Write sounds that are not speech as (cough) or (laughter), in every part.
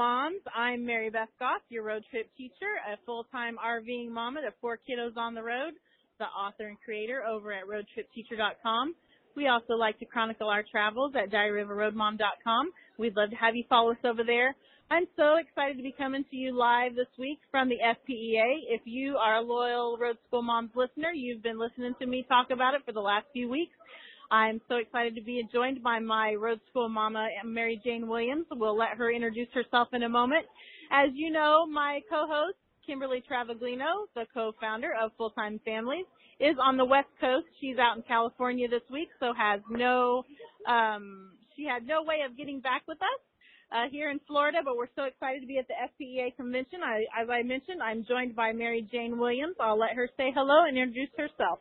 Moms. I'm Mary Beth Goff, your road trip teacher, a full-time RVing mama to four kiddos on the road, the author and creator over at roadtripteacher.com. We also like to chronicle our travels at diaryofroadmom.com. We'd love to have you follow us over there. I'm so excited to be coming to you live this week from the FPEA. If you are a loyal Road School Moms listener, you've been listening to me talk about it for the last few weeks. I'm so excited to be joined by my road school mama, Mary Jane Williams. We'll let her introduce herself in a moment. As you know, my co-host, Kimberly Travaglino, the co-founder of Full Time Families, is on the West Coast. She's out in California this week, so has no, um, she had no way of getting back with us. Uh, here in Florida, but we're so excited to be at the FPEA convention. I, as I mentioned, I'm joined by Mary Jane Williams. I'll let her say hello and introduce herself.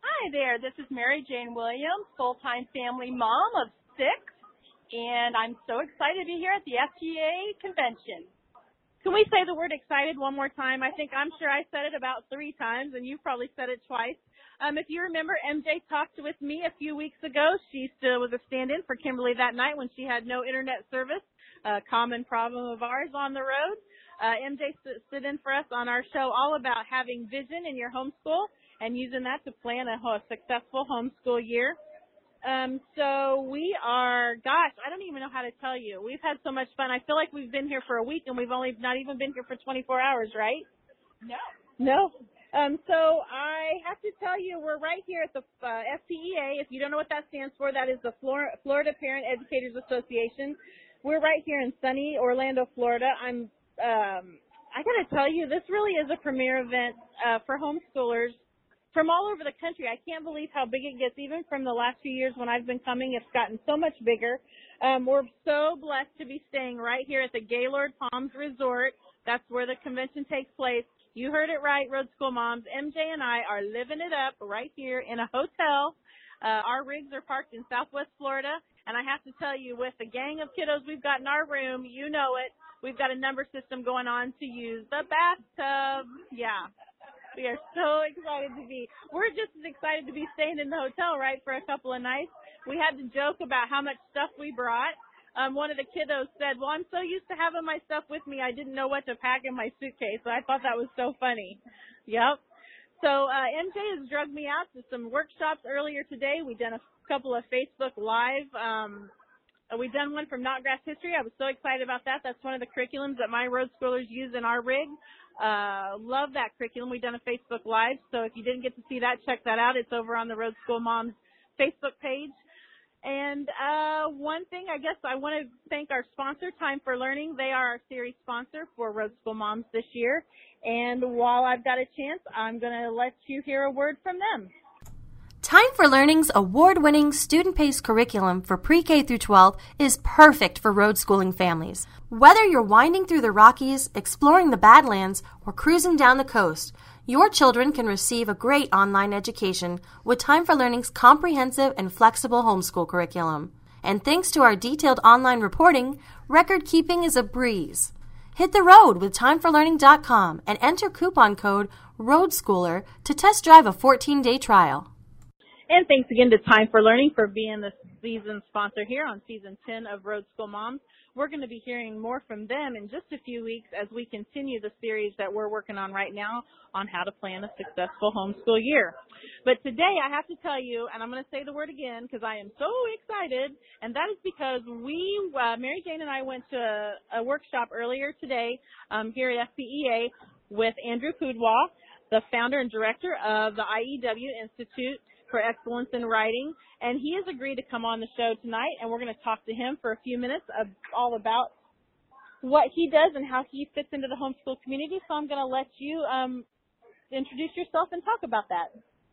Hi there, this is Mary Jane Williams, full-time family mom of six, and I'm so excited to be here at the FPEA convention. Can we say the word excited one more time? I think I'm sure I said it about three times, and you probably said it twice. Um, if you remember, MJ talked with me a few weeks ago. She still was a stand-in for Kimberly that night when she had no internet service, a common problem of ours on the road. Uh, MJ stood in for us on our show all about having vision in your homeschool and using that to plan a, a successful homeschool year. Um, so we are, gosh, I don't even know how to tell you. We've had so much fun. I feel like we've been here for a week and we've only not even been here for 24 hours, right? No. No. Um, so I have to tell you, we're right here at the uh, FPEA. If you don't know what that stands for, that is the Florida, Florida Parent Educators Association. We're right here in sunny Orlando, Florida. I'm, um, I gotta tell you, this really is a premier event uh, for homeschoolers from all over the country. I can't believe how big it gets. Even from the last few years when I've been coming, it's gotten so much bigger. Um, we're so blessed to be staying right here at the Gaylord Palms Resort. That's where the convention takes place. You heard it right, Road School Moms. MJ and I are living it up right here in a hotel. Uh, our rigs are parked in Southwest Florida, and I have to tell you, with the gang of kiddos we've got in our room, you know it. We've got a number system going on to use the bathtub. Yeah, we are so excited to be. We're just as excited to be staying in the hotel, right, for a couple of nights. We had to joke about how much stuff we brought. Um, one of the kiddos said, "Well, I'm so used to having my stuff with me, I didn't know what to pack in my suitcase." I thought that was so funny. Yep. So uh, MJ has drugged me out to some workshops earlier today. We've done a couple of Facebook Live. Um, we've done one from Notgrass History. I was so excited about that. That's one of the curriculums that my road schoolers use in our rig. Uh, love that curriculum. We've done a Facebook Live, so if you didn't get to see that, check that out. It's over on the Road School Moms Facebook page. And uh, one thing, I guess I want to thank our sponsor, Time for Learning. They are our series sponsor for Road School Moms this year. And while I've got a chance, I'm going to let you hear a word from them. Time for Learning's award winning student paced curriculum for pre K through 12 is perfect for road schooling families. Whether you're winding through the Rockies, exploring the Badlands, or cruising down the coast, your children can receive a great online education with Time for Learning's comprehensive and flexible homeschool curriculum. And thanks to our detailed online reporting, record keeping is a breeze. Hit the road with timeforlearning.com and enter coupon code ROADSCHOOLER to test drive a 14 day trial. And thanks again to Time for Learning for being the season sponsor here on season 10 of Road School Moms. We're going to be hearing more from them in just a few weeks as we continue the series that we're working on right now on how to plan a successful homeschool year. But today I have to tell you, and I'm going to say the word again because I am so excited, and that is because we, uh, Mary Jane and I went to a, a workshop earlier today um, here at FPEA with Andrew Pudewa, the founder and director of the IEW Institute for Excellence in Writing, and he has agreed to come on the show tonight, and we're going to talk to him for a few minutes of, all about what he does and how he fits into the homeschool community. So I'm going to let you um, introduce yourself and talk about that.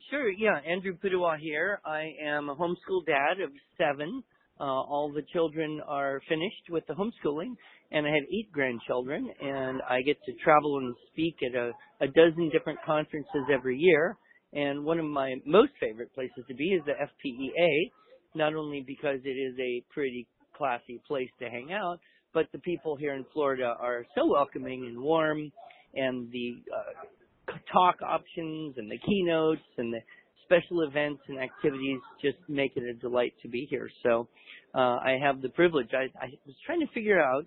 Sure, yeah. Andrew Pudewa here. I am a homeschool dad of seven. uh, all the children are finished with the homeschooling, and I have eight grandchildren, and I get to travel and speak at a, a dozen different conferences every year. And one of my most favorite places to be is the FPEA, not only because it is a pretty classy place to hang out, but the people here in Florida are so welcoming and warm, and the uh, talk options and the keynotes and the special events and activities just make it a delight to be here. So uh, I have the privilege. I, I was trying to figure out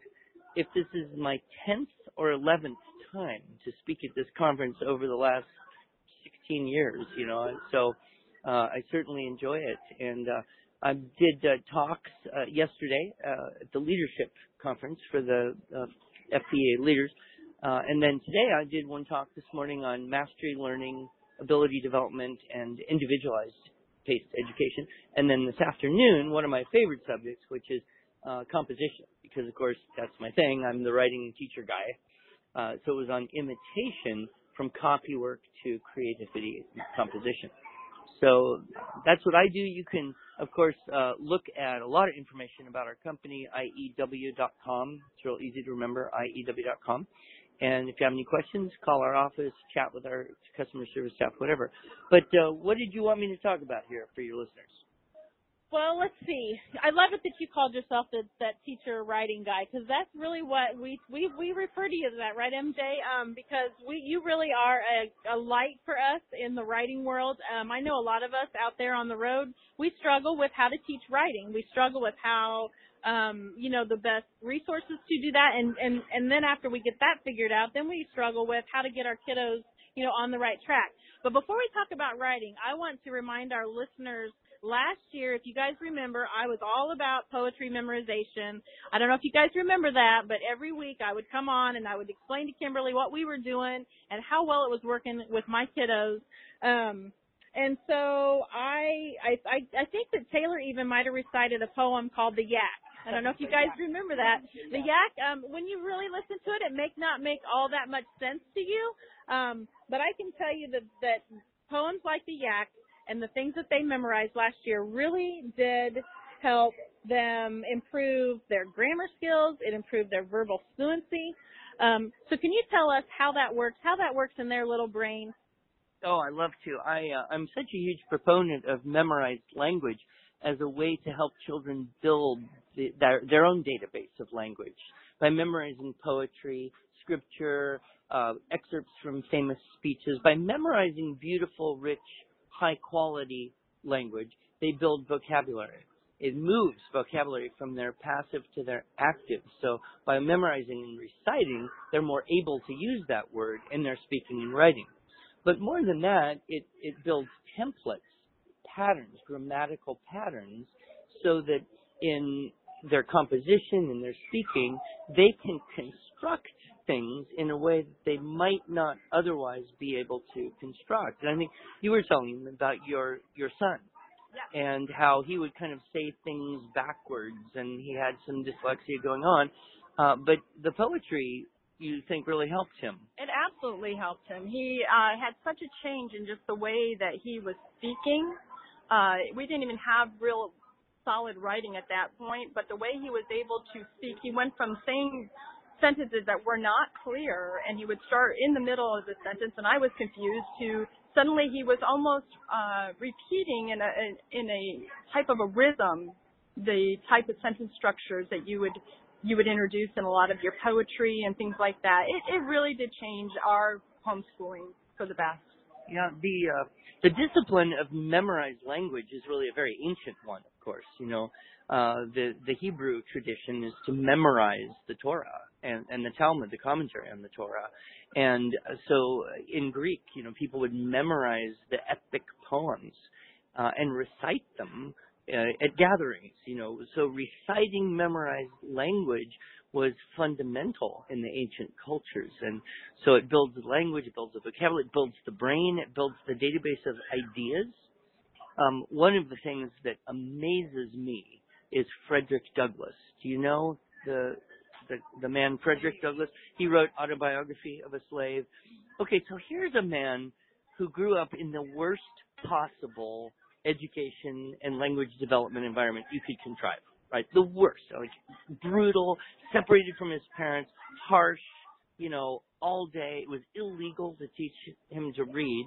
if this is my 10th or 11th time to speak at this conference over the last 16 years, you know, so uh, I certainly enjoy it. And uh, I did uh, talks uh, yesterday uh, at the leadership conference for the uh, FPEA leaders. Uh, and then today I did one talk this morning on mastery learning, ability development, and individualized paced education. And then this afternoon, one of my favorite subjects, which is uh, composition, because of course that's my thing. I'm the writing teacher guy. Uh, so it was on imitation from copywork to creativity composition. So that's what I do. You can, of course, uh, look at a lot of information about our company, IEW.com. It's real easy to remember, IEW.com. And if you have any questions, call our office, chat with our customer service staff, whatever. But uh, what did you want me to talk about here for your listeners? Well, let's see. I love it that you called yourself the, that teacher writing guy because that's really what we we we refer to you as that, right, MJ? Um, because we you really are a, a light for us in the writing world. Um, I know a lot of us out there on the road we struggle with how to teach writing. We struggle with how um, you know, the best resources to do that. And, and, and then after we get that figured out, then we struggle with how to get our kiddos, you know, on the right track. But before we talk about writing, I want to remind our listeners last year, if you guys remember, I was all about poetry memorization. I don't know if you guys remember that, but every week I would come on and I would explain to Kimberly what we were doing and how well it was working with my kiddos. Um, and so I, I, I think that Taylor even might have recited a poem called The Yak. I don't know if you (laughs) guys remember that. The yak, um, when you really listen to it, it may not make all that much sense to you. Um, but I can tell you that, that poems like the yak and the things that they memorized last year really did help them improve their grammar skills. It improved their verbal fluency. Um, so can you tell us how that works, how that works in their little brain? Oh, I love to. I uh, I'm such a huge proponent of memorized language as a way to help children build the, their, their own database of language by memorizing poetry, scripture, uh, excerpts from famous speeches. By memorizing beautiful, rich, high quality language, they build vocabulary. It moves vocabulary from their passive to their active. So by memorizing and reciting, they're more able to use that word in their speaking and writing. But more than that, it, it builds templates patterns, grammatical patterns, so that in their composition and their speaking, they can construct things in a way that they might not otherwise be able to construct. And I think you were telling me about your your son yeah. and how he would kind of say things backwards, and he had some dyslexia going on. Uh, but the poetry you think really helped him? It absolutely helped him. He uh, had such a change in just the way that he was speaking uh, we didn't even have real solid writing at that point, but the way he was able to speak, he went from saying sentences that were not clear and he would start in the middle of the sentence and I was confused to suddenly he was almost uh, repeating in a in a type of a rhythm the type of sentence structures that you would you would introduce in a lot of your poetry and things like that. It, it really did change our homeschooling for the best. Yeah, the uh, the discipline of memorized language is really a very ancient one, of course. You know, uh, the the Hebrew tradition is to memorize the Torah and, and the Talmud, the commentary on the Torah, and so in Greek, you know, people would memorize the epic poems uh, and recite them uh, at gatherings. You know, so reciting memorized language was fundamental in the ancient cultures. And so it builds language, it builds the vocabulary, it builds the brain, it builds the database of ideas. Um, one of the things that amazes me is Frederick Douglass. Do you know the, the the man Frederick Douglass? He wrote Autobiography of a Slave. Okay, so here's a man who grew up in the worst possible education and language development environment you could contrive right? The worst, like brutal, separated from his parents, harsh, you know, all day. It was illegal to teach him to read.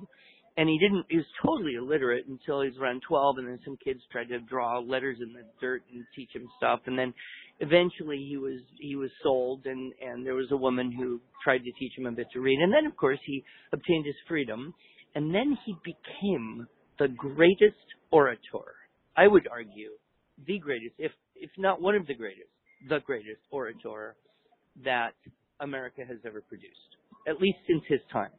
And he didn't, he was totally illiterate until he was around 12 and then some kids tried to draw letters in the dirt and teach him stuff. And then eventually he was, he was sold and, and there was a woman who tried to teach him a bit to read. And then of course he obtained his freedom and then he became the greatest orator. I would argue the greatest, if, if not one of the greatest, the greatest orator that America has ever produced, at least since his time.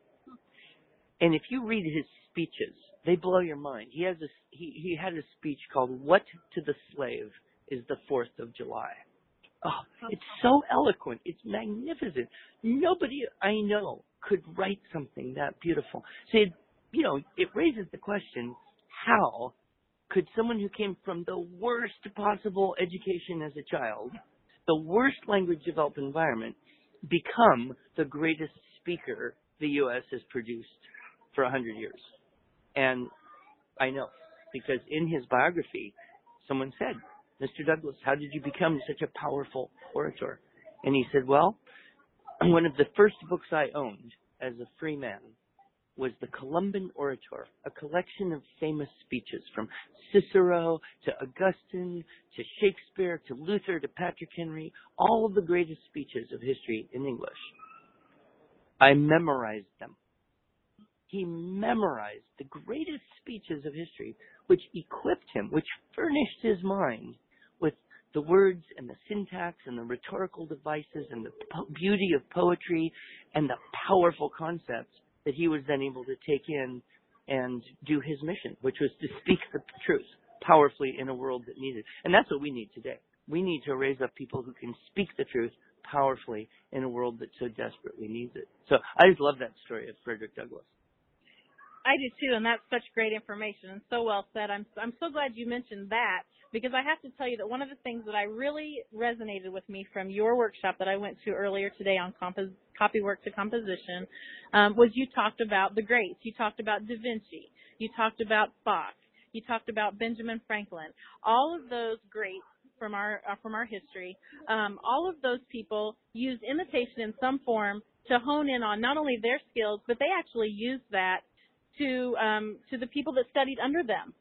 And if you read his speeches, they blow your mind. He has a he he had a speech called "What to the Slave is the Fourth of July." Oh, it's so eloquent. It's magnificent. Nobody I know could write something that beautiful. So, you know, it raises the question: How could someone who came from the worst possible education as a child, the worst language developed environment, become the greatest speaker the U.S. has produced for a hundred years. And I know because in his biography, someone said, Mr. Douglass, how did you become such a powerful orator? And he said, well, (clears throat) one of the first books I owned as a free man was the Columbian Orator, a collection of famous speeches from Cicero to Augustine to Shakespeare to Luther to Patrick Henry, all of the greatest speeches of history in English. I memorized them. He memorized the greatest speeches of history, which equipped him, which furnished his mind with the words and the syntax and the rhetorical devices and the po- beauty of poetry and the powerful concepts that he was then able to take in and do his mission, which was to speak the truth powerfully in a world that needed. And that's what we need today. We need to raise up people who can speak the truth powerfully in a world that so desperately needs it. So I just love that story of Frederick Douglass. I do too, and that's such great information and so well said. I'm I'm so glad you mentioned that because I have to tell you that one of the things that I really resonated with me from your workshop that I went to earlier today on compos- copywork to composition um, was you talked about the greats. You talked about Da Vinci. You talked about Bach. You talked about Benjamin Franklin. All of those greats from our uh, from our history. Um, all of those people used imitation in some form to hone in on not only their skills, but they actually used that to um, to the people that studied under them.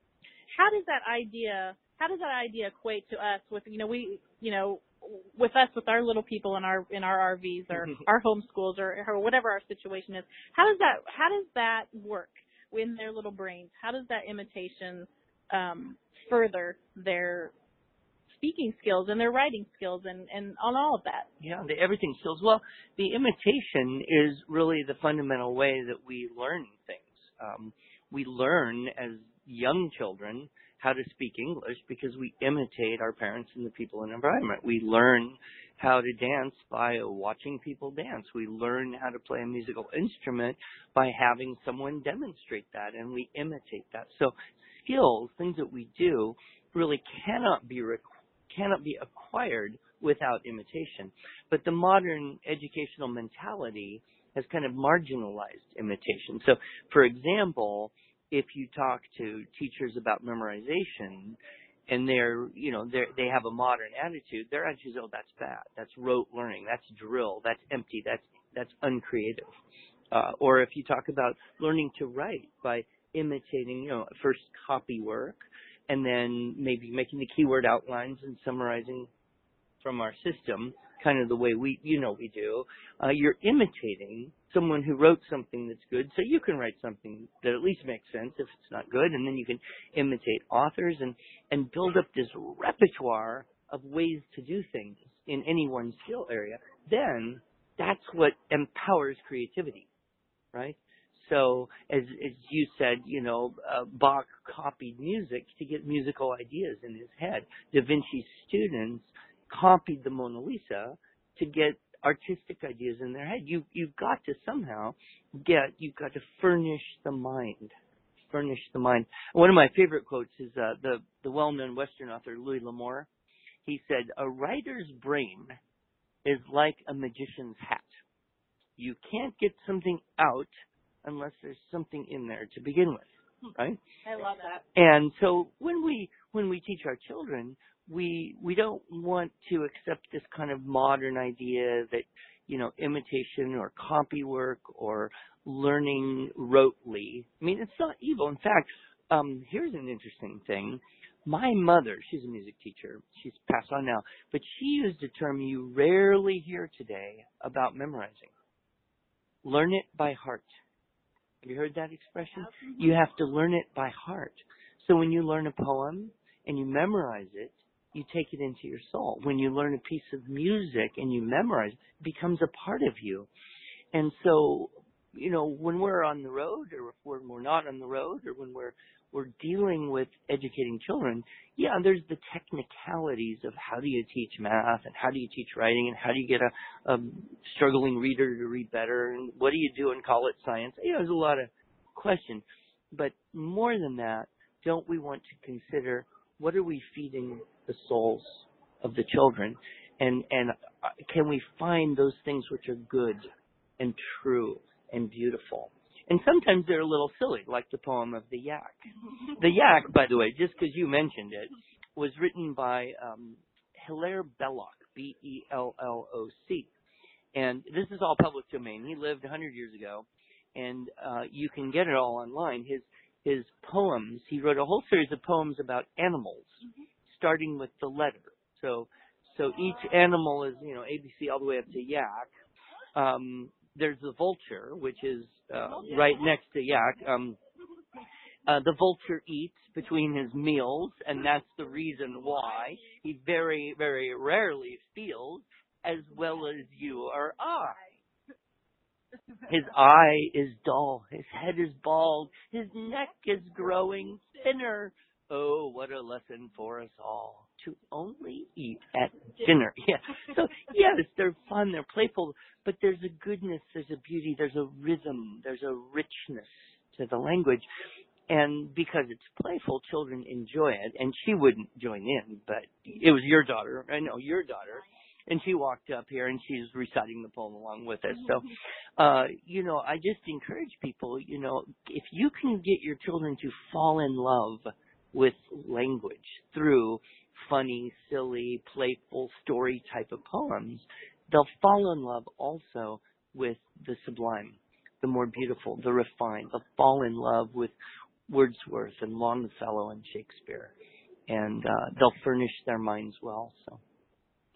How does that idea how does that idea equate to us with you know we you know with us with our little people in our in our RVs or our homeschools or, or whatever our situation is how does that how does that work in their little brains how does that imitation um, further their speaking skills and their writing skills and and on all of that Yeah, the everything skills. Well, the imitation is really the fundamental way that we learn things. Um, we learn as young children how to speak English because we imitate our parents and the people in the environment. We learn how to dance by watching people dance. We learn how to play a musical instrument by having someone demonstrate that and we imitate that. So skills, things that we do really cannot be re- cannot be acquired without imitation. But the modern educational mentality has kind of marginalized imitation. So, for example, if you talk to teachers about memorization and they're, you know, they they have a modern attitude, attitude is, oh, that's bad. That's rote learning. That's drill. That's empty. That's, that's uncreative. Uh, or if you talk about learning to write by imitating, you know, first copy work and then maybe making the keyword outlines and summarizing from our system, kind of the way we, you know, we do, uh, you're imitating someone who wrote something that's good, so you can write something that at least makes sense if it's not good, and then you can imitate authors and and build up this repertoire of ways to do things in any one skill area. Then that's what empowers creativity, right? So, as as you said, you know, uh, Bach copied music to get musical ideas in his head. Da Vinci's students copied the Mona Lisa to get artistic ideas in their head. You you've got to somehow get you've got to furnish the mind. Furnish the mind. One of my favorite quotes is uh, the the well-known Western author Louis L'Amour. He said, "A writer's brain is like a magician's hat. You can't get something out unless there's something in there to begin with." Right? I love that And so when we when we teach our children, we we don't want to accept this kind of modern idea that you know imitation or copy work or learning rotely. I mean, it's not evil. In fact, um, here's an interesting thing. My mother, she's a music teacher. She's passed on now, but she used a term you rarely hear today about memorizing. Learn it by heart. Have you heard that expression? You have to learn it by heart. So when you learn a poem and you memorize it, you take it into your soul. When you learn a piece of music and you memorize it, becomes a part of you. And so, you know, when we're on the road or when we're not on the road or when we're we're dealing with educating children, yeah, there's the technicalities of how do you teach math and how do you teach writing and how do you get a, a struggling reader to read better and what do you do and call it science? Yeah, there's a lot of questions. But more than that, don't we want to consider what are we feeding the souls of the children and and uh, can we find those things which are good and true and beautiful and sometimes they're a little silly, like the poem of the yak. The yak, by the way, just because you mentioned it, was written by um, Hilaire Belloc, B-E-L-L-O-C, and this is all public domain. He lived 100 years ago, and uh, you can get it all online. His his poems. He wrote a whole series of poems about animals, starting with the letter. So so each animal is you know ABC all the way up to yak. Um, there's the vulture, which is uh, right next to yak. Um, uh, the vulture eats between his meals, and that's the reason why he very, very rarely feels as well as you or I. His eye is dull, his head is bald, his neck is growing thinner. Oh, what a lesson for us all to only eat at dinner. (laughs) Yeah. So yes, they're fun, they're playful, but there's a goodness, there's a beauty, there's a rhythm, there's a richness to the language. And because it's playful, children enjoy it. And she wouldn't join in, but it was your daughter. I know your daughter. And she walked up here and she's reciting the poem along with us. So, uh, you know, I just encourage people, you know, if you can get your children to fall in love with language through funny, silly, playful story type of poems, they'll fall in love also with the sublime, the more beautiful, the refined. They'll fall in love with Wordsworth and Longfellow and Shakespeare, and uh, they'll furnish their minds well. So.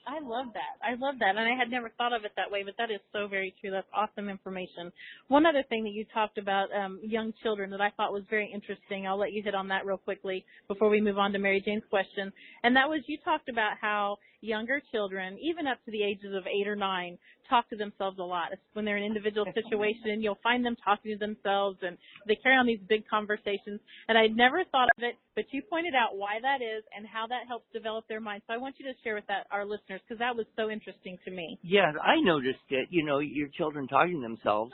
I love that. I love that. And I had never thought of it that way, but that is so very true. That's awesome information. One other thing that you talked about, um, young children that I thought was very interesting. I'll let you hit on that real quickly before we move on to Mary Jane's question. And that was you talked about how younger children, even up to the ages of eight or nine, talk to themselves a lot. When they're in an individual situation, you'll find them talking to themselves and they carry on these big conversations. And I'd never thought of it, but you pointed out why that is and how that helps develop their mind. So I want you to share with that our listeners because that was so interesting to me. Yeah, I noticed it, you know, your children talking to themselves.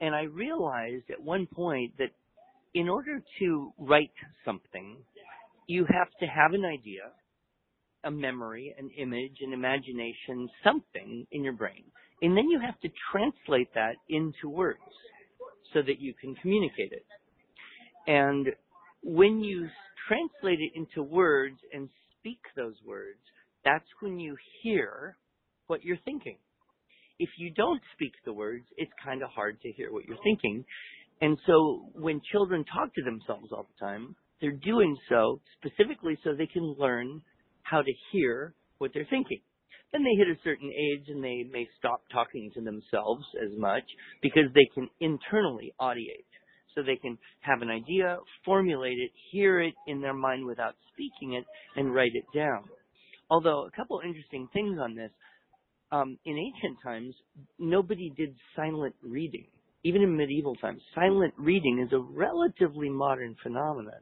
And I realized at one point that in order to write something, you have to have an idea a memory, an image, an imagination, something in your brain. And then you have to translate that into words so that you can communicate it. And when you translate it into words and speak those words, that's when you hear what you're thinking. If you don't speak the words, it's kind of hard to hear what you're thinking. And so when children talk to themselves all the time, they're doing so specifically so they can learn how to hear what they're thinking. Then they hit a certain age and they may stop talking to themselves as much because they can internally audiate. So they can have an idea, formulate it, hear it in their mind without speaking it, and write it down. Although a couple interesting things on this. Um, in ancient times, nobody did silent reading. Even in medieval times, silent reading is a relatively modern phenomenon.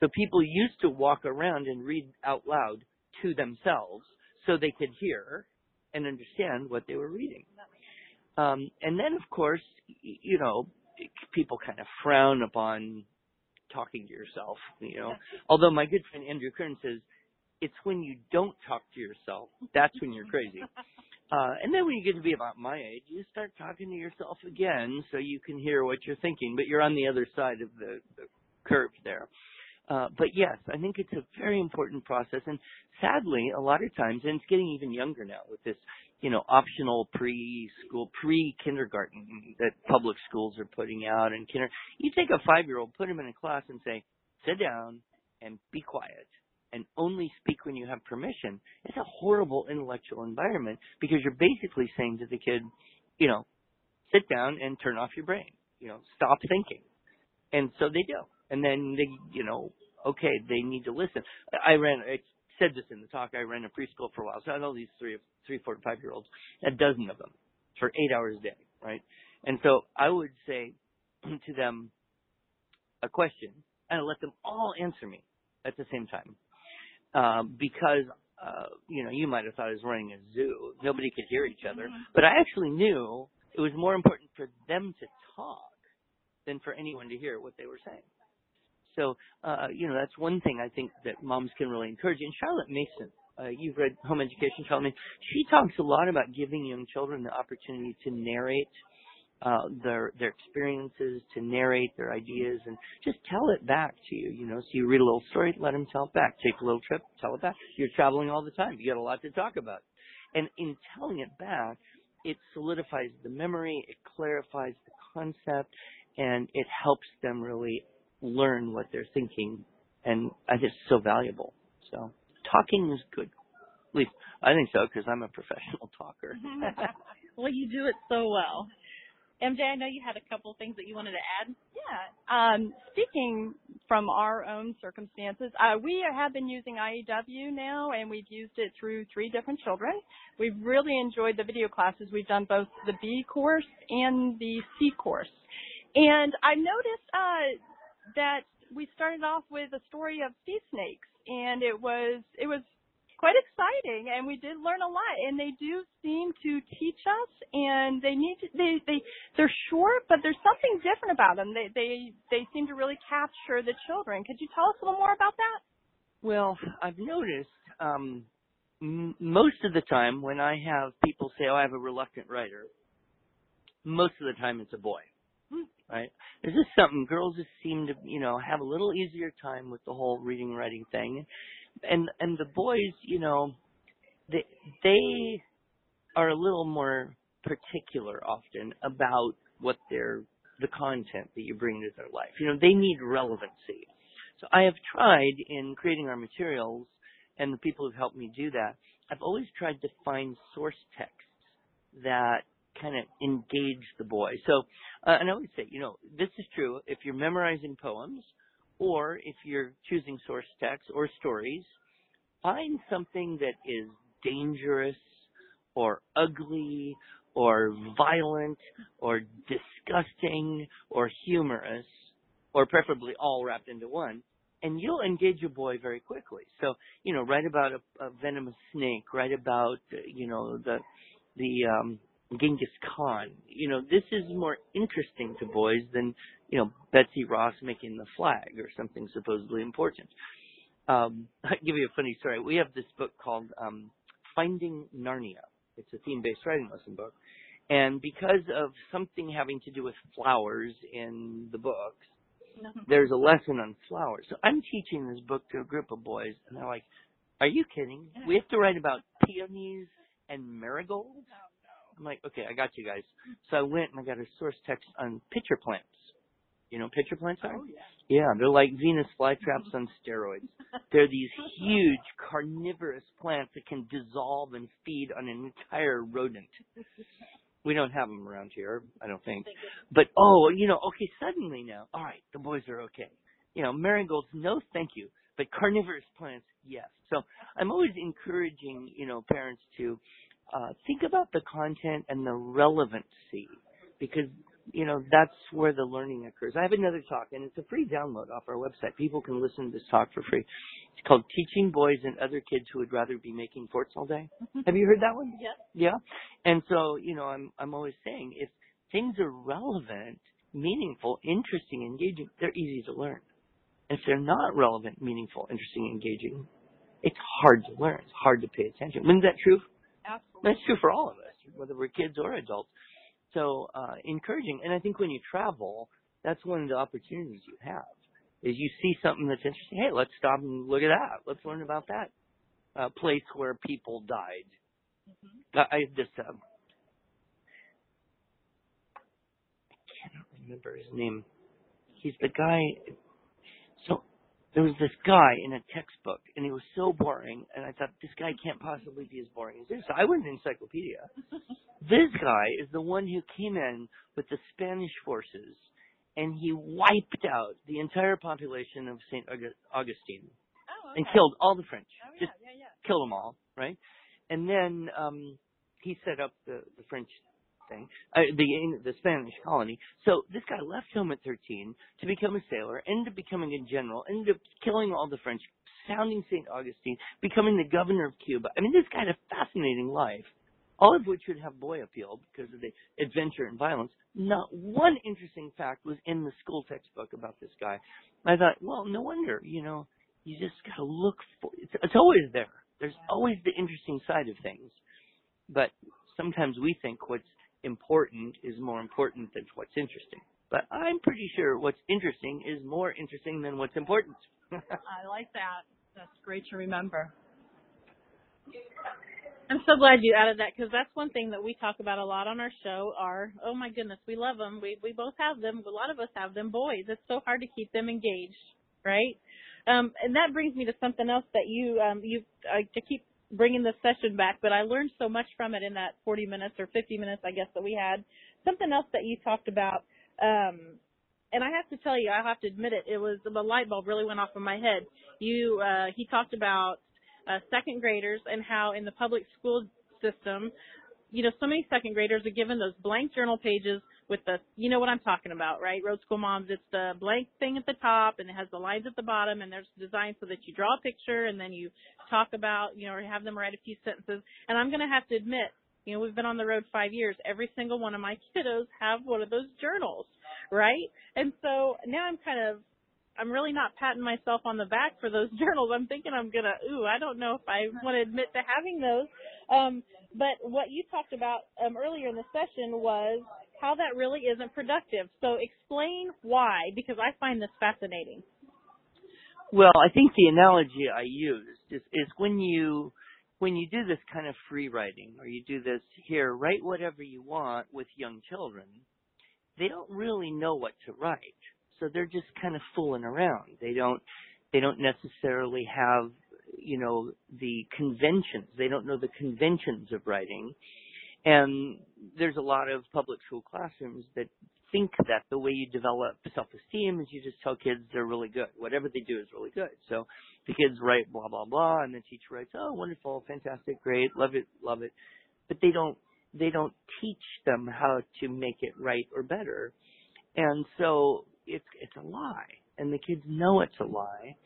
So people used to walk around and read out loud to themselves so they could hear and understand what they were reading. Um, and then, of course, you know, people kind of frown upon talking to yourself, you know. Although my good friend Andrew Kern says it's when you don't talk to yourself that's when you're crazy. (laughs) Uh, and then when you get to be about my age, you start talking to yourself again so you can hear what you're thinking, but you're on the other side of the, the curve there. Uh, but yes, I think it's a very important process, and sadly, a lot of times, and it's getting even younger now with this, you know, optional preschool, pre-kindergarten that public schools are putting out, and kinder. You take a five-year-old, put him in a class, and say, "Sit down and be quiet." And only speak when you have permission. It's a horrible intellectual environment because you're basically saying to the kid, you know, sit down and turn off your brain. You know, stop thinking. And so they do. And then they, you know, okay, they need to listen. I ran, I said this in the talk, I ran a preschool for a while, so I know these three, three, four, five year olds, a dozen of them for eight hours a day, right? And so I would say (clears throat) to them a question and I let them all answer me at the same time. Um, because uh, you know, you might have thought I was running a zoo. Nobody could hear each other. Mm-hmm. But I actually knew it was more important for them to talk than for anyone to hear what they were saying. So, uh, you know, that's one thing I think that moms can really encourage. And Charlotte Mason, uh, you've read Home Education, Charlotte Mason, she talks a lot about giving young children the opportunity to narrate uh, their their experiences, to narrate their ideas, and just tell it back to you. You know, so you read a little story, let them tell it back. Take a little trip, tell it back. You're traveling all the time. You got a lot to talk about, and in telling it back, it solidifies the memory, it clarifies the concept, and it helps them really learn what they're thinking. And I think it's so valuable. So talking is good. At least I think so because I'm a professional (laughs) talker. (laughs) well, you do it so well. MJ, I know you had a couple things that you wanted to add. Yeah. Um, speaking from our own circumstances, uh, we have been using IEW now, and we've used it through three different children. We've really enjoyed the video classes. We've done both the B course and the C course. And I noticed uh, that we started off with a story of sea snakes, and it was it was quite exciting and we did learn a lot and they do seem to teach us and they need to they they they're short but there's something different about them. They they they seem to really capture the children. Could you tell us a little more about that? Well i've noticed um m- most of the time when i have people say oh i have a reluctant writer most of the time it's a boy. Right Is this something girls just seem to you know have a little easier time with the whole reading writing thing and and the boys, you know, they they are a little more particular often about what their the content that you bring to their life. You know, they need relevancy. So I have tried in creating our materials, and the people who've helped me do that. I've always tried to find source texts that kind of engage the boy. So, uh, and I always say, you know, this is true if you're memorizing poems or if you're choosing source text or stories, find something that is dangerous or ugly or violent or disgusting or humorous or preferably all wrapped into one and you'll engage a boy very quickly so you know write about a, a venomous snake write about you know the the um Genghis Khan. You know, this is more interesting to boys than, you know, Betsy Ross making the flag or something supposedly important. Um, (laughs) I'll give you a funny story. We have this book called um, Finding Narnia. It's a theme-based writing lesson book. And because of something having to do with flowers in the books, no. there's a lesson on flowers. So I'm teaching this book to a group of boys, and they're like, "Are you kidding? We have to write about peonies and marigolds?" I'm like, okay, I got you guys. So I went and I got a source text on pitcher plants. You know what pitcher plants are? Oh, yeah. Yeah, they're like Venus flytraps on steroids. (laughs) They're these huge carnivorous plants that can dissolve and feed on an entire rodent. We don't have them around here, I don't think. But oh, you know, okay, suddenly now, all right, the boys are okay. You know, marigolds, no, thank you. But carnivorous plants, yes. So I'm always encouraging, you know, parents to uh, think about the content and the relevancy because you know that's where the learning occurs. I have another talk and it's a free download off our website. People can listen to this talk for free. It's called Teaching Boys and Other Kids Who Would Rather Be Making Forts All Day. Mm-hmm. have you heard that one? Yeah. Yeah. And so, you know, I'm I'm always saying if things are relevant, meaningful, interesting, engaging, they're easy to learn. If they're not relevant, meaningful, interesting, engaging, it's hard to learn. It's hard to pay attention. Isn't that true Absolutely. That's true for all of us, whether we're kids or adults. So uh, encouraging, and I think when you travel, that's one of the opportunities you have is you see something that's interesting. Hey, let's stop and look at that. Let's learn about that uh, place where people died. Mm-hmm. I, I just uh, I cannot remember his name. He's the guy. So there was this guy in a textbook, and he was so boring, and I thought this guy can't possibly be as boring as this. I went to encyclopedia. this guy is the one who came in with the Spanish forces and he wiped out the entire population of St. Augustine oh, okay. and killed all the French. Oh, yeah, Just yeah, yeah. killed them all, right? And then um he set up the the French thing, uh, the the Spanish colony. So this guy left home at 13 to become a sailor, ended up becoming a general, ended up killing all the French, founding St. Augustine, becoming the governor of Cuba. I mean, this guy had a fascinating life all of which would have boy appeal because of the adventure and violence. Not one interesting fact was in the school textbook about this guy. I thought, well, no wonder, you know, you just gotta look for it's, it's always there. There's always the interesting side of things. But sometimes we think what's important is more important than what's interesting. But I'm pretty sure what's interesting is more interesting than what's important. (laughs) I like that. That's great to remember. I'm so glad you added that because that's one thing that we talk about a lot on our show. Are oh my goodness, we love them. We we both have them. A lot of us have them. Boys, it's so hard to keep them engaged, right? Um, and that brings me to something else that you um, you uh, to keep bringing this session back. But I learned so much from it in that 40 minutes or 50 minutes, I guess that we had. Something else that you talked about. Um, and I have to tell you, I have to admit it, it was the light bulb really went off in my head. You, uh, he talked about uh, second graders and how in the public school system, you know, so many second graders are given those blank journal pages with the, you know what I'm talking about, right? Road School Moms, it's the blank thing at the top and it has the lines at the bottom and there's designed so that you draw a picture and then you talk about, you know, or have them write a few sentences. And I'm going to have to admit, you know, we've been on the road five years. Every single one of my (laughs) kiddos have one of those journals, right? And so now I'm kind of I'm really not patting myself on the back for those (laughs) journals. I'm thinking I'm gonna, ooh, I don't know if I want to admit to having those. Um, but what you talked about um, earlier in the session was how that really isn't productive. So explain why, because I find this fascinating. Well, I think the analogy I used is, is when you when you do this kind of free writing, or you do this here, write whatever you want with young children, they don't really know what to write so they're just kind of fooling around. They don't they don't necessarily have you know the conventions. They don't know the conventions of writing. And there's a lot of public school classrooms that think that the way you develop self-esteem is you just tell kids they're really good. Whatever they do is really good. So the kids write blah blah blah, and the teacher writes, "Oh, wonderful, fantastic, great, love it, love it," but they don't they don't teach them how to make it right or better. And so it's it's a lie, and the kids know it's a lie.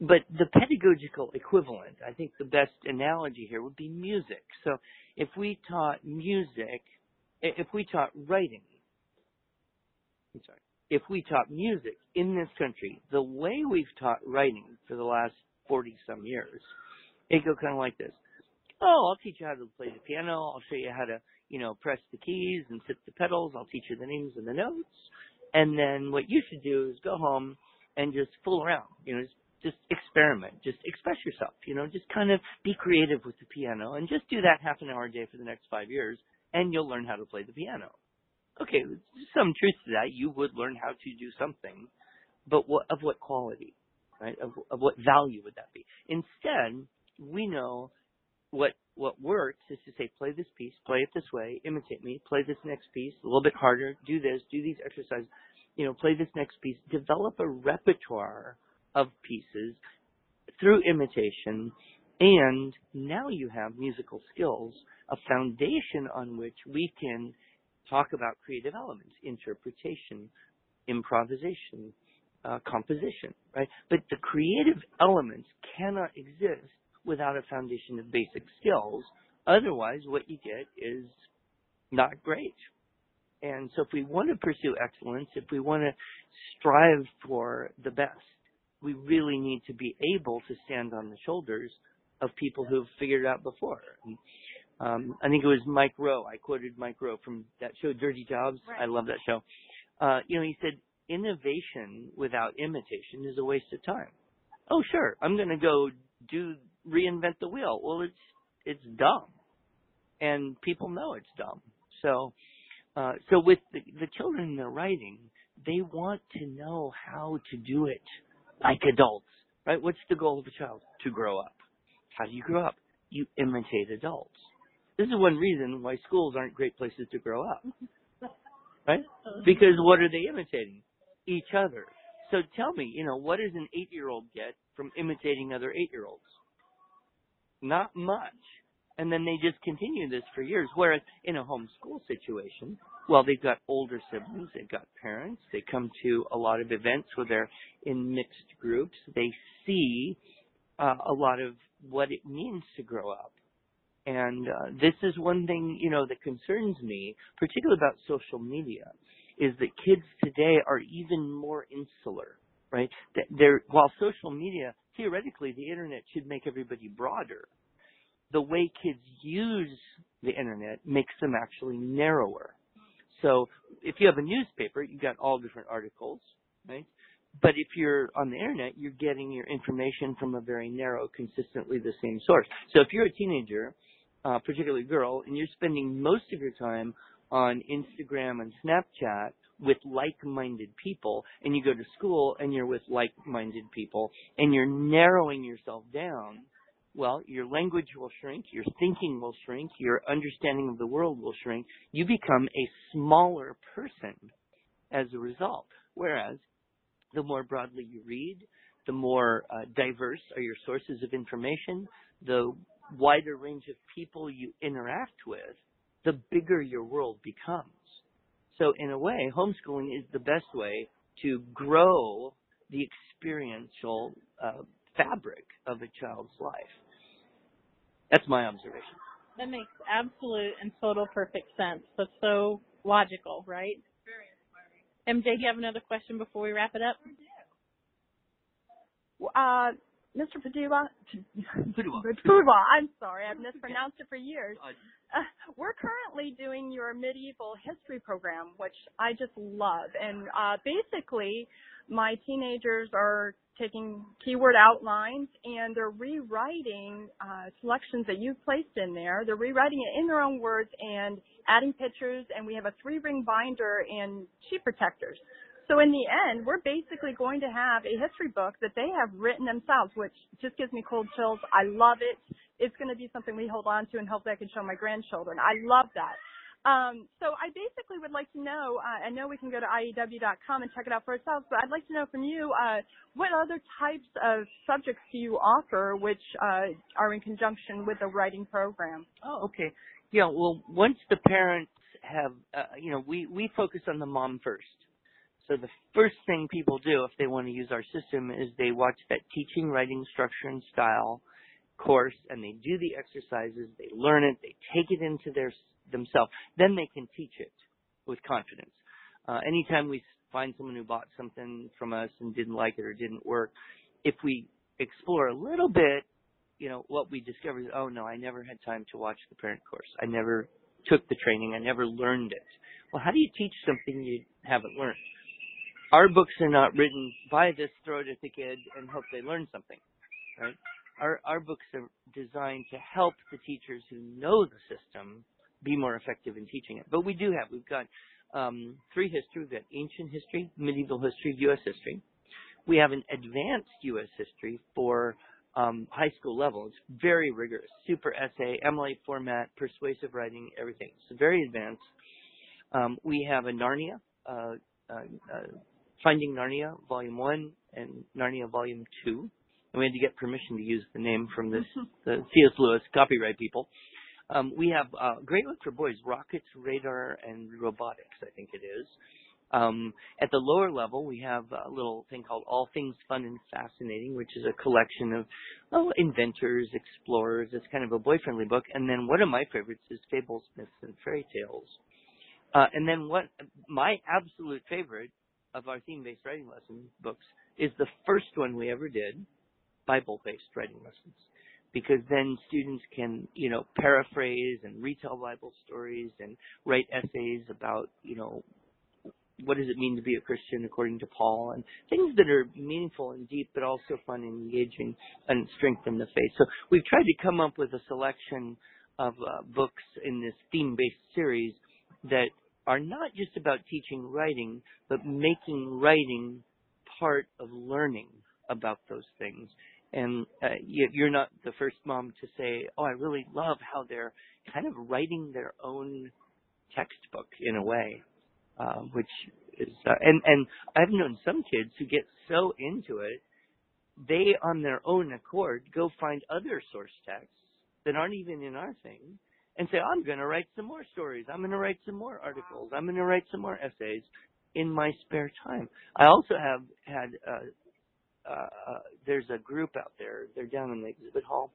But the pedagogical equivalent, I think the best analogy here would be music. So if we taught music, if we taught writing, I'm sorry, if we taught music in this country the way we've taught writing for the last 40 some years, it go kind of like this. Oh, I'll teach you how to play the piano. I'll show you how to, you know, press the keys and sit the pedals. I'll teach you the names of the notes. And then what you should do is go home and just fool around, you know, just, just experiment, just express yourself, you know, just kind of be creative with the piano and just do that half an hour a day for the next five years and you'll learn how to play the piano. Okay, some truth to that. You would learn how to do something, but what, of what quality, right? Of, of what value would that be? Instead, we know what what works is to say, play this piece, play it this way, imitate me, play this next piece, a little bit harder, do this, do these exercises, you know, play this next piece, develop a repertoire of pieces through imitation, and now you have musical skills, a foundation on which we can talk about creative elements, interpretation, improvisation, uh, composition, right? But the creative elements cannot exist without a foundation of basic skills. Otherwise, what you get is not great. And so if we want to pursue excellence, if we want to strive for the best, we really need to be able to stand on the shoulders of people who've figured it out before. And, um, I think it was Mike Rowe. I quoted Mike Rowe from that show, Dirty Jobs. Right. I love that show. Uh, you know, he said, innovation without imitation is a waste of time. Oh, sure, I'm going to go do reinvent the wheel. Well, it's it's dumb, and people know it's dumb. So, uh, so with the, the children in their writing, they want to know how to do it like adults, right? What's the goal of a child? To grow up. How do you grow up? You imitate adults. This is one reason why schools aren't great places to grow up. Right? Because what are they imitating? Each other. So tell me, you know, what does an eight year old get from imitating other eight year olds? Not much. And then they just continue this for years. Whereas in a homeschool situation, well, they've got older siblings, they've got parents, they come to a lot of events where they're in mixed groups, they see uh, a lot of what it means to grow up. And uh, this is one thing, you know, that concerns me, particularly about social media, is that kids today are even more insular, right? They're, while social media, theoretically, the internet should make everybody broader. The way kids use the internet makes them actually narrower. So if you have a newspaper, you've got all different articles, right? But if you're on the internet, you're getting your information from a very narrow, consistently the same source. So if you're a teenager, uh, particularly girl, and you're spending most of your time on Instagram and Snapchat with like-minded people, and you go to school and you're with like-minded people, and you're narrowing yourself down, well, your language will shrink, your thinking will shrink, your understanding of the world will shrink. You become a smaller person as a result. Whereas the more broadly you read, the more uh, diverse are your sources of information, the wider range of people you interact with, the bigger your world becomes. So in a way, homeschooling is the best way to grow the experiential uh, fabric of a child's life. That's my observation. That makes absolute and total perfect sense. That's so logical, right? Very inspiring. MJ, do you have another question before we wrap it up? Uh, Mr. Padua, Padua. (laughs) Padua, I'm sorry, I've mispronounced it for years. Uh, we're currently doing your medieval history program, which I just love. And uh, basically, my teenagers are taking keyword outlines and they're rewriting uh, selections that you've placed in there. They're rewriting it in their own words and adding pictures. And we have a three ring binder and sheet protectors. So in the end, we're basically going to have a history book that they have written themselves, which just gives me cold chills. I love it. It's going to be something we hold on to and hopefully I can show my grandchildren. I love that. Um, so I basically would like to know, uh, I know we can go to IEW.com and check it out for ourselves, but I'd like to know from you, uh, what other types of subjects do you offer which uh, are in conjunction with the writing program? Oh, okay. Yeah, well, once the parents have, uh, you know, we, we focus on the mom first. So the first thing people do if they want to use our system is they watch that teaching, writing, structure, and style course, and they do the exercises, they learn it, they take it into their themselves. Then they can teach it with confidence. Uh, anytime we find someone who bought something from us and didn't like it or didn't work, if we explore a little bit, you know, what we discover is, oh no, I never had time to watch the parent course. I never took the training. I never learned it. Well, how do you teach something you haven't learned? Our books are not written by this, throw it at the kid, and hope they learn something, right? Our our books are designed to help the teachers who know the system be more effective in teaching it. But we do have we've got um, three history. We've got ancient history, medieval history, U.S. history. We have an advanced U.S. history for um, high school level. It's very rigorous, super essay, MLA format, persuasive writing, everything. It's very advanced. Um, we have a Narnia uh, uh, uh, Finding Narnia Volume 1 and Narnia Volume 2. And we had to get permission to use the name from this, the C.S. Lewis copyright people. Um, we have uh, Great Look for Boys, Rockets, Radar, and Robotics, I think it is. Um, at the lower level, we have a little thing called All Things Fun and Fascinating, which is a collection of oh, inventors, explorers. It's kind of a boy-friendly book. And then one of my favorites is Fables, Myths, and Fairy Tales. Uh, and then what my absolute favorite of our theme-based writing lesson books is the first one we ever did, Bible-based writing lessons. Because then students can, you know, paraphrase and retell Bible stories and write essays about, you know, what does it mean to be a Christian according to Paul, and things that are meaningful and deep, but also fun and engaging and strengthen the faith. So we've tried to come up with a selection of uh, books in this theme-based series that are not just about teaching writing, but making writing part of learning about those things. And uh, you're not the first mom to say, "Oh, I really love how they're kind of writing their own textbook in a way." uh, which is uh, and and I've known some kids who get so into it, they on their own accord go find other source texts that aren't even in our thing, and say, I'm going to write some more stories. I'm going to write some more articles. I'm going to write some more essays in my spare time. I also have had. Uh, uh, uh, there's a group out there. They're down in the exhibit hall,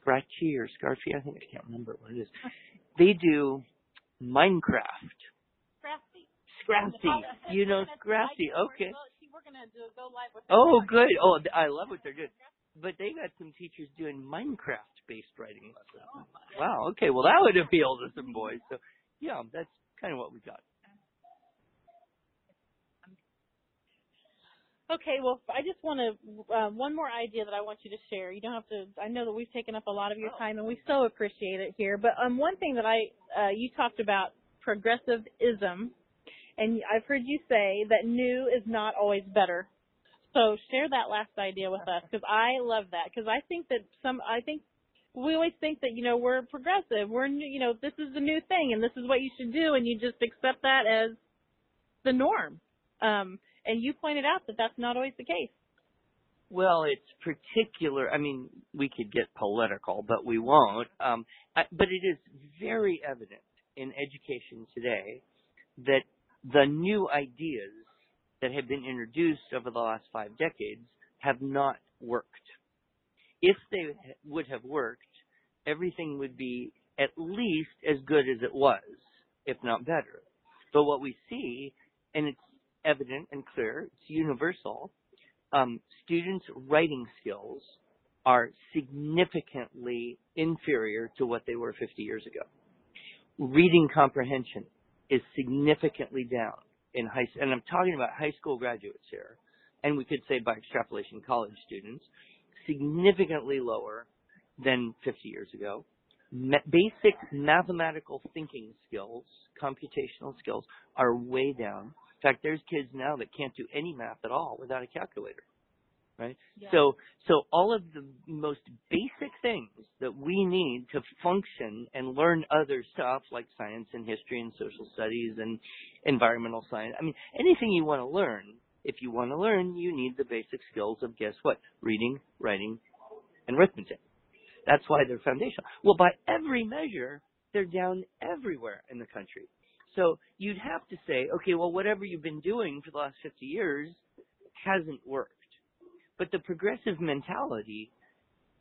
Scratchy or Scarfy. I think I can't remember what it is. (laughs) They do Minecraft Scrappy. You know Scrappy. Okay. Oh, good. Oh, I love what they're doing. But they got some teachers doing Minecraft based writing lessons. Wow. Okay. Well, that would appeal to some boys. So, yeah, that's kind of what we got. Okay, well, I just want to uh, one more idea that I want you to share. You don't have to. I know that we've taken up a lot of your time, and we so appreciate it here. But um, one thing that I uh, you talked about progressivism and I've heard you say that new is not always better. So share that last idea with us because I love that because I think that some I think we always think that you know we're progressive we're you know this is the new thing and this is what you should do and you just accept that as the norm. Um and you pointed out that that's not always the case. Well it's particular i mean we could get political but we won't. Um I, but it is very evident in education today that the new ideas that have been introduced over the last five decades have not worked. If they would have worked, everything would be at least as good as it was, if not better. But what we see, and it's evident and clear, it's universal, um, students' writing skills are significantly inferior to what they were 50 years ago. Reading comprehension is significantly down in high and I'm talking about high school graduates here, and we could say by extrapolation college students, significantly lower than 50 years ago. Ma- basic mathematical thinking skills, computational skills are way down. In fact, there's kids now that can't do any math at all without a calculator right? Yeah. So so all of the most basic things that we need to function and learn other stuff like science and history and social studies and environmental science. I mean, anything you want to learn, if you want to learn, you need the basic skills of guess what? Reading, writing, and arithmetic. That's why they're foundational. Well, by every measure, they're down everywhere in the country. So you'd have to say, okay, well, whatever you've been doing for the last 50 years hasn't worked but the progressive mentality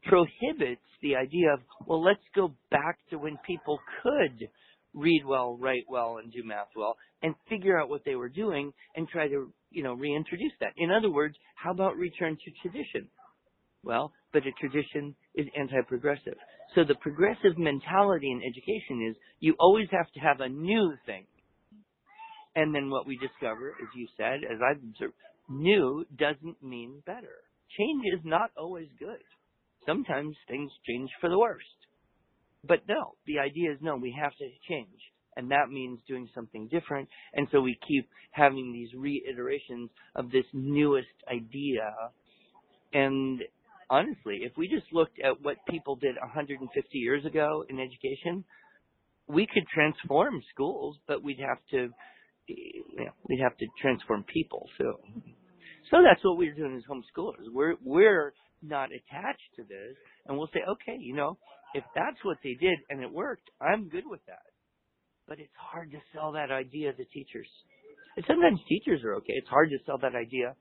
prohibits the idea of, well, let's go back to when people could read well, write well, and do math well, and figure out what they were doing and try to, you know, reintroduce that. In other words, how about return to tradition? Well, but a tradition is anti-progressive. So the progressive mentality in education is you always have to have a new thing. And then what we discover, as you said, as I've observed, new doesn't mean better. Change is not always good. Sometimes things change for the worst. But no, the idea is no, we have to change. And that means doing something different. And so we keep having these reiterations of this newest idea. And honestly, if we just looked at what people did 150 years ago in education, we could transform schools, but we'd have to you know, we'd have to transform people. So, so that's what we're doing as homeschoolers. We're we're not attached to this, and we'll say, okay, you know, if that's what they did and it worked, I'm good with that. But it's hard to sell that idea to teachers. And sometimes teachers are okay. It's hard to sell that idea.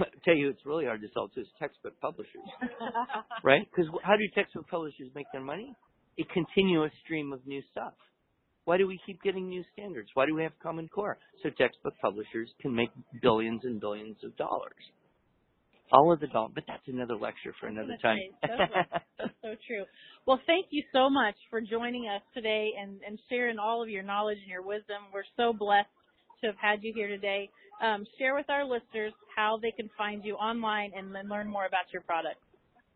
I tell you, it's really hard to sell to textbook publishers, (laughs) right? Because how do textbook publishers make their money? A continuous stream of new stuff. Why do we keep getting new standards? Why do we have Common Core? So textbook publishers can make billions and billions of dollars. All of the dollars, but that's another lecture for another time. that's so true. Well, thank you so much for joining us today and, and sharing all of your knowledge and your wisdom. We're so blessed to have had you here today. Um, share with our listeners how they can find you online and then learn more about your product.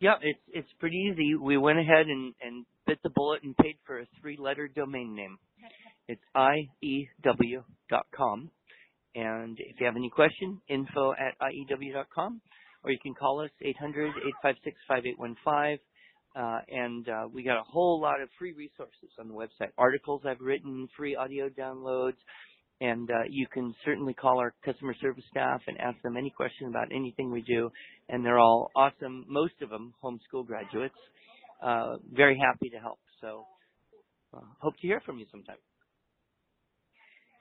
Yeah, it's it's pretty easy. We went ahead and, and bit the bullet and paid for a three letter domain name. It's IEW.com. And if you have any question, info at IEW.com, or you can call us 800-856-5815. Uh, and uh, we got a whole lot of free resources on the website. Articles I've written, free audio downloads, and uh, you can certainly call our customer service staff and ask them any question about anything we do. And they're all awesome, most of them homeschool graduates. Uh, very happy to help. So uh, hope to hear from you sometime.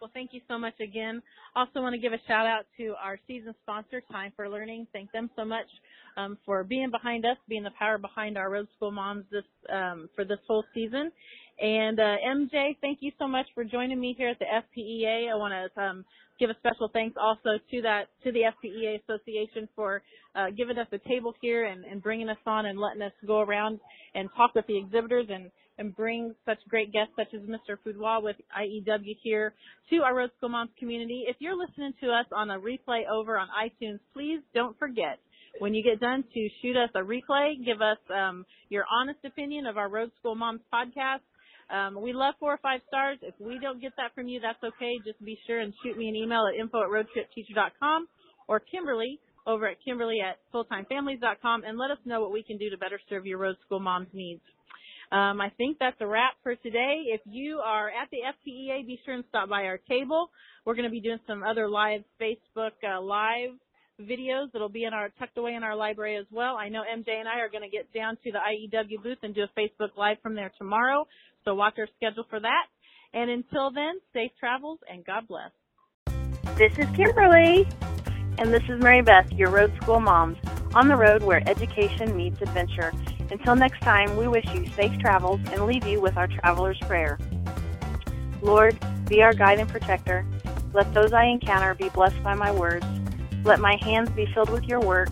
Well, thank you so much again. Also want to give a shout out to our season sponsor, Time for Learning. Thank them so much um, for being behind us, being the power behind our Road School Moms this um, for this whole season. And uh, MJ, thank you so much for joining me here at the FPEA. I want to um, give a special thanks also to that to the FPEA Association for uh, giving us a table here and, and bringing us on and letting us go around and talk with the exhibitors and and bring such great guests such as Mr. Pudewa with IEW here to our Road School Moms community. If you're listening to us on a replay over on iTunes, please don't forget when you get done to shoot us a replay, give us um, your honest opinion of our Road School Moms podcast. Um, we love four or five stars. If we don't get that from you, that's okay. Just be sure and shoot me an email at info at roadtripteacher.com or Kimberly over at Kimberly at fulltimefamilies.com and let us know what we can do to better serve your road school mom's needs. Um, I think that's a wrap for today. If you are at the FPEA, be sure and stop by our table. We're going to be doing some other live Facebook uh, live videos that'll be in our tucked away in our library as well. I know MJ and I are going to get down to the IEW booth and do a Facebook live from there tomorrow. So watch our schedule for that. And until then, safe travels and God bless. This is Kimberly. And this is Mary Beth, your road school moms, on the road where education meets adventure. Until next time, we wish you safe travels and leave you with our traveler's prayer. Lord, be our guide and protector. Let those I encounter be blessed by my words. Let my hands be filled with your work,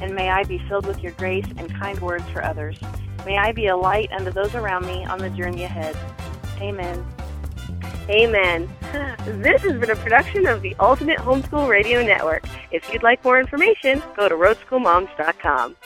and may I be filled with your grace and kind words for others. May I be a light unto those around me on the journey ahead. Amen. Amen. (laughs) This has been a production of the Ultimate Homeschool Radio Network. If you'd like more information, go to roadschoolmoms.com.